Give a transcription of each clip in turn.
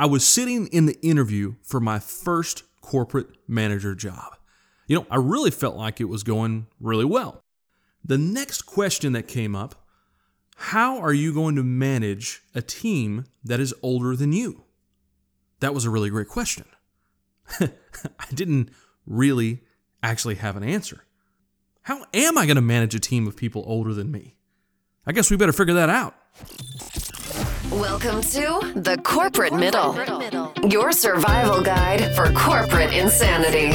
I was sitting in the interview for my first corporate manager job. You know, I really felt like it was going really well. The next question that came up how are you going to manage a team that is older than you? That was a really great question. I didn't really actually have an answer. How am I going to manage a team of people older than me? I guess we better figure that out. Welcome to the Corporate Middle, your survival guide for corporate insanity.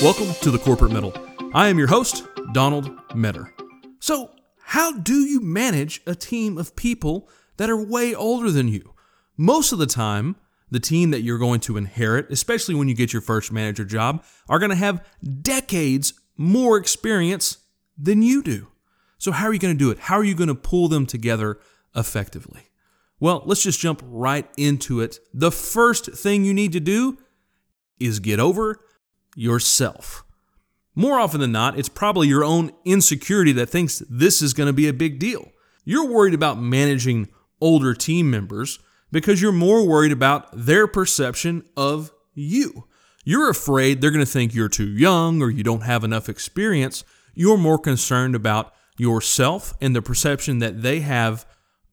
Welcome to the Corporate Middle. I am your host, Donald Metter. So, how do you manage a team of people that are way older than you? Most of the time, the team that you're going to inherit, especially when you get your first manager job, are going to have decades more experience than you do. So, how are you going to do it? How are you going to pull them together effectively? Well, let's just jump right into it. The first thing you need to do is get over yourself. More often than not, it's probably your own insecurity that thinks this is going to be a big deal. You're worried about managing older team members because you're more worried about their perception of you. You're afraid they're going to think you're too young or you don't have enough experience. You're more concerned about yourself and the perception that they have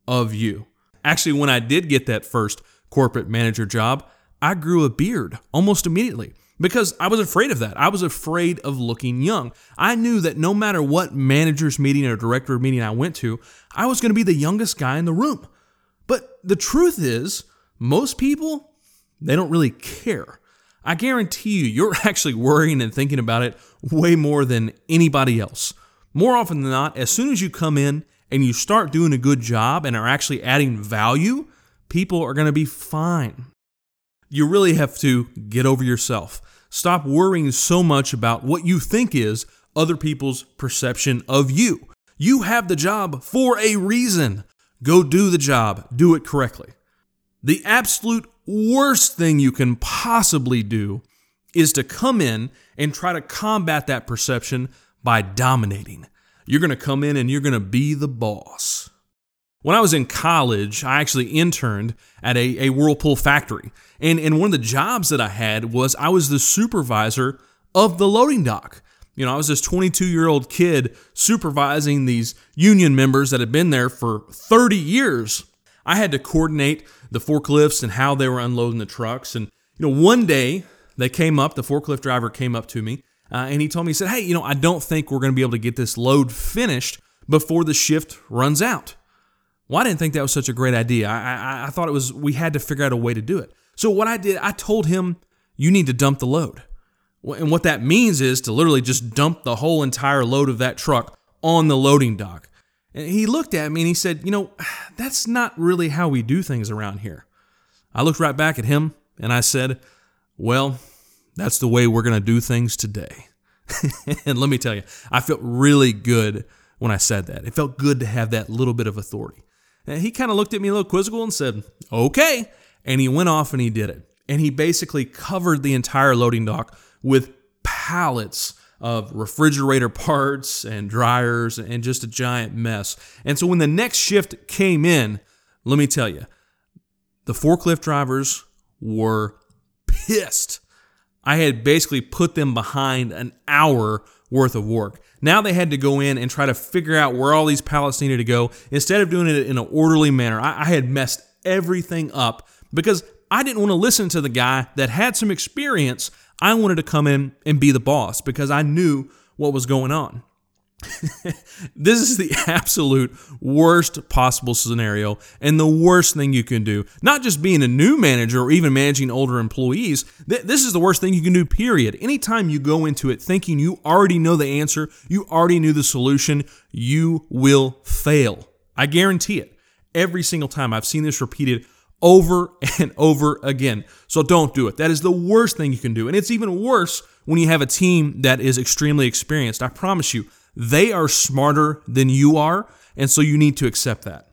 of you. Actually, when I did get that first corporate manager job, I grew a beard almost immediately because I was afraid of that. I was afraid of looking young. I knew that no matter what manager's meeting or director meeting I went to, I was going to be the youngest guy in the room. But the truth is, most people, they don't really care. I guarantee you, you're actually worrying and thinking about it way more than anybody else. More often than not, as soon as you come in and you start doing a good job and are actually adding value, people are going to be fine. You really have to get over yourself. Stop worrying so much about what you think is other people's perception of you. You have the job for a reason. Go do the job, do it correctly. The absolute worst thing you can possibly do is to come in and try to combat that perception by dominating. You're going to come in and you're going to be the boss. When I was in college, I actually interned at a, a Whirlpool factory. And, and one of the jobs that I had was I was the supervisor of the loading dock. You know, I was this 22 year old kid supervising these union members that had been there for 30 years. I had to coordinate the forklifts and how they were unloading the trucks. And, you know, one day they came up, the forklift driver came up to me uh, and he told me, he said, Hey, you know, I don't think we're going to be able to get this load finished before the shift runs out. Well, I didn't think that was such a great idea. I, I, I thought it was, we had to figure out a way to do it. So what I did, I told him, You need to dump the load. And what that means is to literally just dump the whole entire load of that truck on the loading dock. And he looked at me and he said, You know, that's not really how we do things around here. I looked right back at him and I said, Well, that's the way we're going to do things today. and let me tell you, I felt really good when I said that. It felt good to have that little bit of authority. And he kind of looked at me a little quizzical and said, Okay. And he went off and he did it. And he basically covered the entire loading dock with pallets of refrigerator parts and dryers and just a giant mess. And so when the next shift came in, let me tell you, the forklift drivers were pissed. I had basically put them behind an hour worth of work. Now they had to go in and try to figure out where all these pallets needed to go. Instead of doing it in an orderly manner, I, I had messed everything up because I didn't want to listen to the guy that had some experience I wanted to come in and be the boss because I knew what was going on. this is the absolute worst possible scenario and the worst thing you can do. Not just being a new manager or even managing older employees, th- this is the worst thing you can do, period. Anytime you go into it thinking you already know the answer, you already knew the solution, you will fail. I guarantee it. Every single time I've seen this repeated over and over again. So don't do it. That is the worst thing you can do. And it's even worse when you have a team that is extremely experienced. I promise you, they are smarter than you are, and so you need to accept that.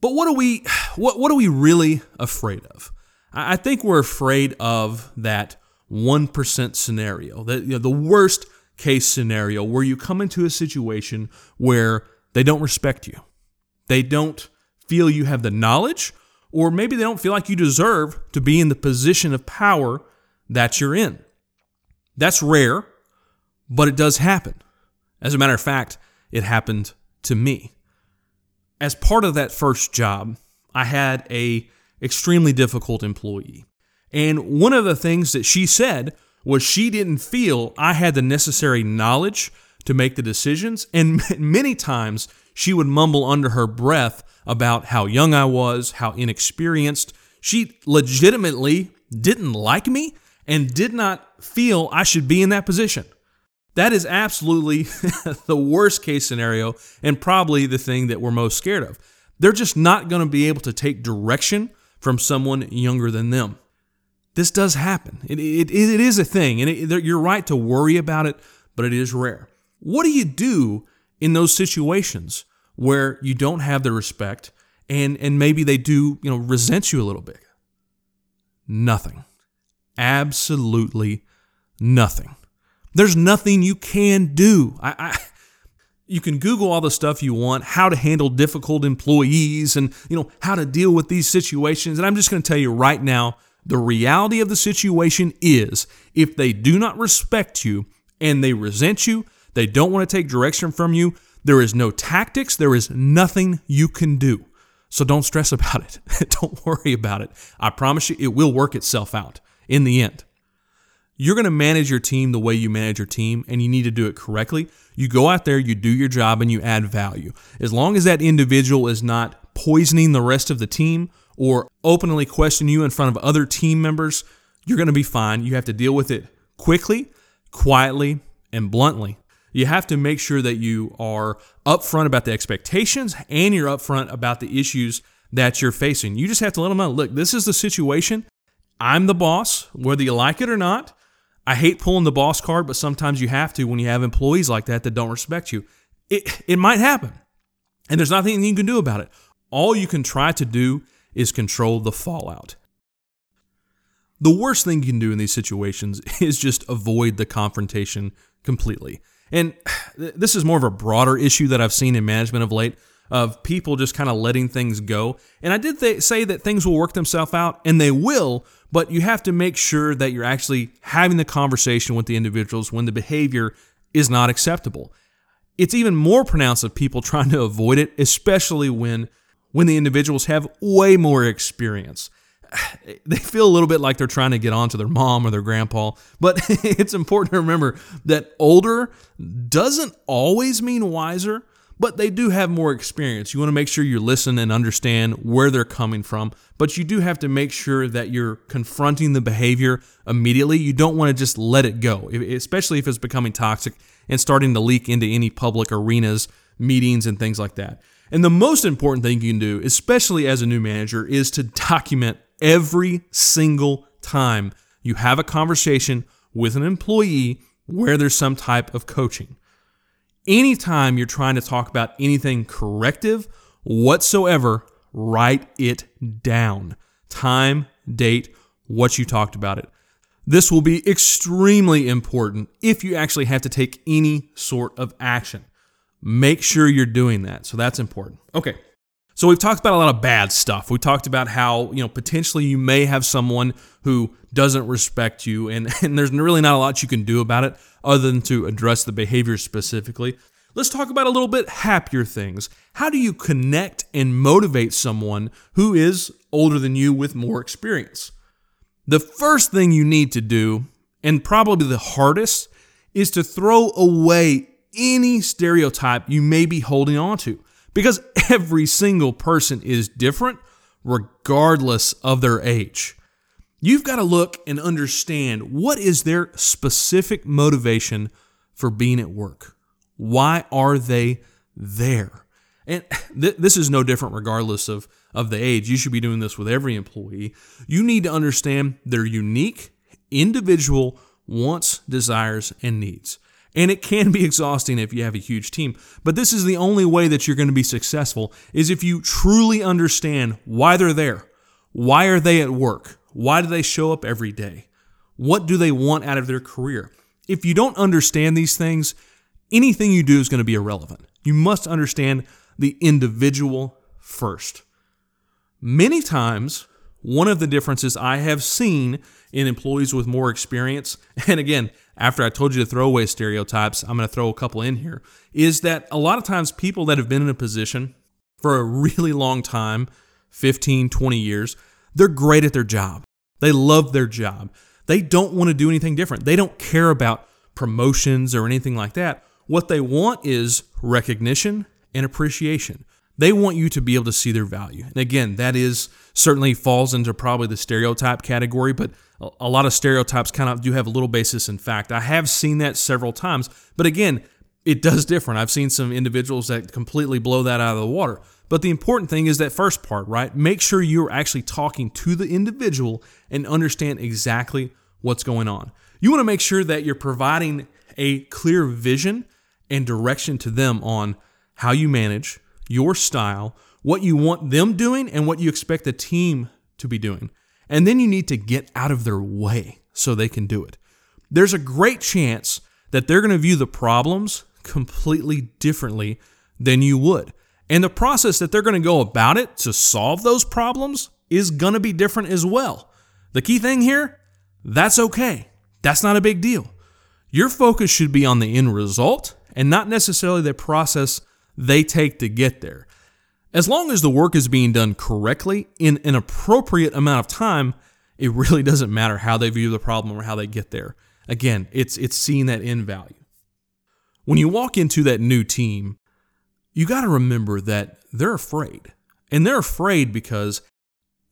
But what are we what what are we really afraid of? I think we're afraid of that 1% scenario, the, you know, the worst case scenario where you come into a situation where they don't respect you. They don't feel you have the knowledge, or maybe they don't feel like you deserve to be in the position of power that you're in. That's rare, but it does happen. As a matter of fact, it happened to me. As part of that first job, I had a extremely difficult employee. And one of the things that she said was she didn't feel I had the necessary knowledge to make the decisions. And many times she would mumble under her breath about how young I was, how inexperienced. She legitimately didn't like me and did not feel I should be in that position. That is absolutely the worst case scenario and probably the thing that we're most scared of. They're just not going to be able to take direction from someone younger than them. This does happen. It, it, it is a thing, and it, you're right to worry about it, but it is rare. What do you do in those situations where you don't have the respect and, and maybe they do, you know, resent you a little bit? Nothing. Absolutely nothing. There's nothing you can do. I, I you can google all the stuff you want how to handle difficult employees and you know how to deal with these situations and i'm just going to tell you right now the reality of the situation is if they do not respect you and they resent you they don't want to take direction from you there is no tactics there is nothing you can do so don't stress about it don't worry about it i promise you it will work itself out in the end you're going to manage your team the way you manage your team, and you need to do it correctly. You go out there, you do your job, and you add value. As long as that individual is not poisoning the rest of the team or openly questioning you in front of other team members, you're going to be fine. You have to deal with it quickly, quietly, and bluntly. You have to make sure that you are upfront about the expectations and you're upfront about the issues that you're facing. You just have to let them know look, this is the situation. I'm the boss, whether you like it or not. I hate pulling the boss card, but sometimes you have to when you have employees like that that don't respect you. It, it might happen, and there's nothing you can do about it. All you can try to do is control the fallout. The worst thing you can do in these situations is just avoid the confrontation completely. And this is more of a broader issue that I've seen in management of late of people just kind of letting things go. And I did th- say that things will work themselves out, and they will, but you have to make sure that you're actually having the conversation with the individuals when the behavior is not acceptable. It's even more pronounced of people trying to avoid it, especially when when the individuals have way more experience. They feel a little bit like they're trying to get on to their mom or their grandpa, but it's important to remember that older doesn't always mean wiser but they do have more experience. You want to make sure you listen and understand where they're coming from, but you do have to make sure that you're confronting the behavior immediately. You don't want to just let it go, especially if it's becoming toxic and starting to leak into any public arenas, meetings, and things like that. And the most important thing you can do, especially as a new manager, is to document every single time you have a conversation with an employee where there's some type of coaching anytime you're trying to talk about anything corrective whatsoever, write it down. Time, date, what you talked about it. This will be extremely important if you actually have to take any sort of action. Make sure you're doing that. So that's important. Okay. So we've talked about a lot of bad stuff. We talked about how, you know, potentially you may have someone who doesn't respect you and, and there's really not a lot you can do about it other than to address the behavior specifically. Let's talk about a little bit happier things. How do you connect and motivate someone who is older than you with more experience? The first thing you need to do, and probably the hardest, is to throw away any stereotype you may be holding on to because every single person is different regardless of their age. You've got to look and understand what is their specific motivation for being at work. Why are they there? And th- this is no different regardless of, of the age. You should be doing this with every employee. You need to understand their unique, individual wants, desires, and needs. And it can be exhausting if you have a huge team. But this is the only way that you're going to be successful is if you truly understand why they're there. Why are they at work? Why do they show up every day? What do they want out of their career? If you don't understand these things, anything you do is going to be irrelevant. You must understand the individual first. Many times, one of the differences I have seen in employees with more experience, and again, after I told you to throw away stereotypes, I'm going to throw a couple in here, is that a lot of times people that have been in a position for a really long time 15, 20 years they're great at their job. They love their job. They don't want to do anything different. They don't care about promotions or anything like that. What they want is recognition and appreciation. They want you to be able to see their value. And again, that is certainly falls into probably the stereotype category, but a lot of stereotypes kind of do have a little basis in fact. I have seen that several times, but again, it does different. I've seen some individuals that completely blow that out of the water. But the important thing is that first part, right? Make sure you're actually talking to the individual and understand exactly what's going on. You want to make sure that you're providing a clear vision and direction to them on how you manage, your style, what you want them doing, and what you expect the team to be doing. And then you need to get out of their way so they can do it. There's a great chance that they're going to view the problems completely differently than you would. And the process that they're going to go about it to solve those problems is going to be different as well. The key thing here, that's okay. That's not a big deal. Your focus should be on the end result and not necessarily the process they take to get there. As long as the work is being done correctly in an appropriate amount of time, it really doesn't matter how they view the problem or how they get there. Again, it's it's seeing that end value. When you walk into that new team, you got to remember that they're afraid. And they're afraid because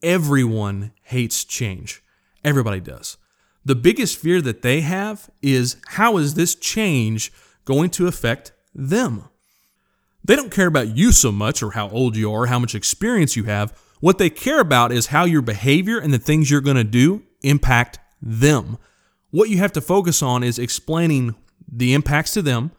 everyone hates change. Everybody does. The biggest fear that they have is how is this change going to affect them? They don't care about you so much or how old you are, how much experience you have. What they care about is how your behavior and the things you're going to do impact them. What you have to focus on is explaining the impacts to them,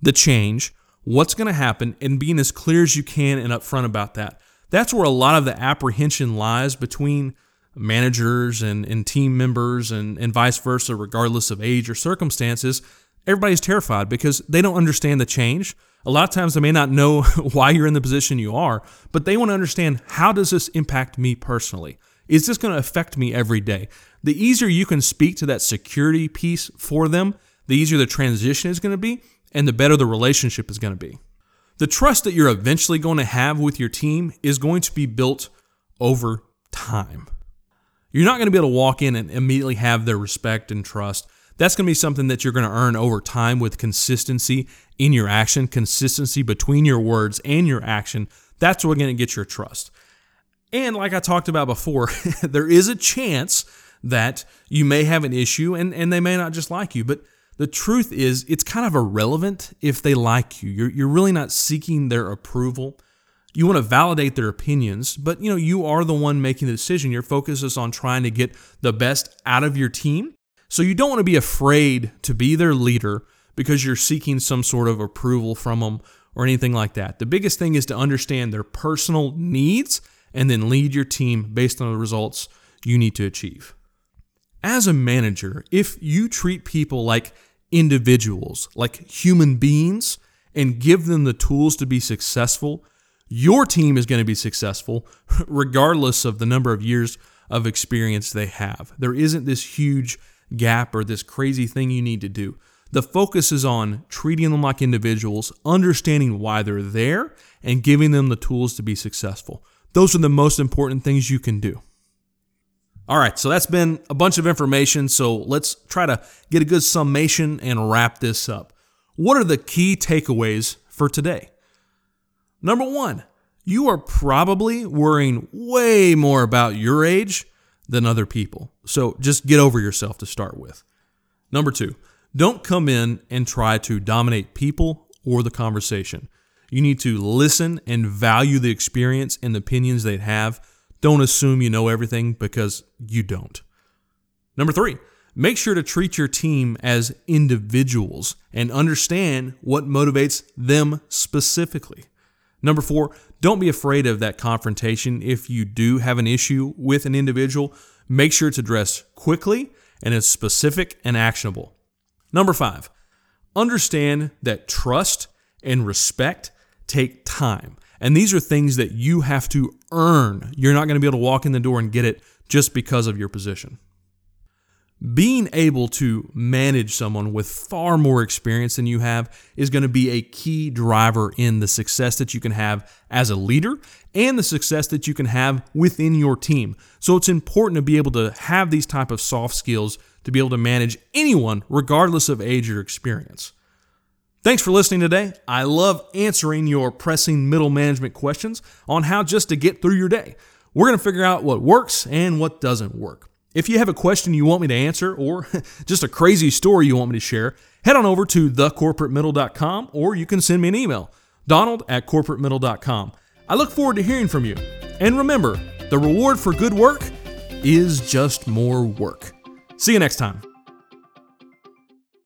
the change, what's going to happen and being as clear as you can and upfront about that. That's where a lot of the apprehension lies between managers and, and team members and, and vice versa, regardless of age or circumstances. Everybody's terrified because they don't understand the change. A lot of times they may not know why you're in the position you are, but they want to understand how does this impact me personally? Is this going to affect me every day? The easier you can speak to that security piece for them, the easier the transition is going to be and the better the relationship is going to be. The trust that you're eventually going to have with your team is going to be built over time. You're not going to be able to walk in and immediately have their respect and trust. That's going to be something that you're going to earn over time with consistency in your action, consistency between your words and your action. That's what's going to get your trust. And like I talked about before, there is a chance that you may have an issue and, and they may not just like you, but the truth is it's kind of irrelevant if they like you. You're, you're really not seeking their approval. You want to validate their opinions, but you know, you are the one making the decision. Your focus is on trying to get the best out of your team. So you don't want to be afraid to be their leader because you're seeking some sort of approval from them or anything like that. The biggest thing is to understand their personal needs and then lead your team based on the results you need to achieve. As a manager, if you treat people like individuals, like human beings, and give them the tools to be successful, your team is going to be successful regardless of the number of years of experience they have. There isn't this huge gap or this crazy thing you need to do. The focus is on treating them like individuals, understanding why they're there, and giving them the tools to be successful. Those are the most important things you can do. All right, so that's been a bunch of information. So let's try to get a good summation and wrap this up. What are the key takeaways for today? Number one, you are probably worrying way more about your age than other people. So just get over yourself to start with. Number two, don't come in and try to dominate people or the conversation. You need to listen and value the experience and the opinions they have don't assume you know everything because you don't. Number three, make sure to treat your team as individuals and understand what motivates them specifically. Number four, don't be afraid of that confrontation. If you do have an issue with an individual, make sure it's addressed quickly and it's specific and actionable. Number five, understand that trust and respect take time And these are things that you have to earn. You're not going to be able to walk in the door and get it just because of your position. Being able to manage someone with far more experience than you have is going to be a key driver in the success that you can have as a leader and the success that you can have within your team. So it's important to be able to have these type of soft skills to be able to manage anyone regardless of age or experience. Thanks for listening today. I love answering your pressing middle management questions on how just to get through your day. We're going to figure out what works and what doesn't work. If you have a question you want me to answer or just a crazy story you want me to share, head on over to thecorporatemiddle.com or you can send me an email, donald at corporatemiddle.com. I look forward to hearing from you. And remember, the reward for good work is just more work. See you next time.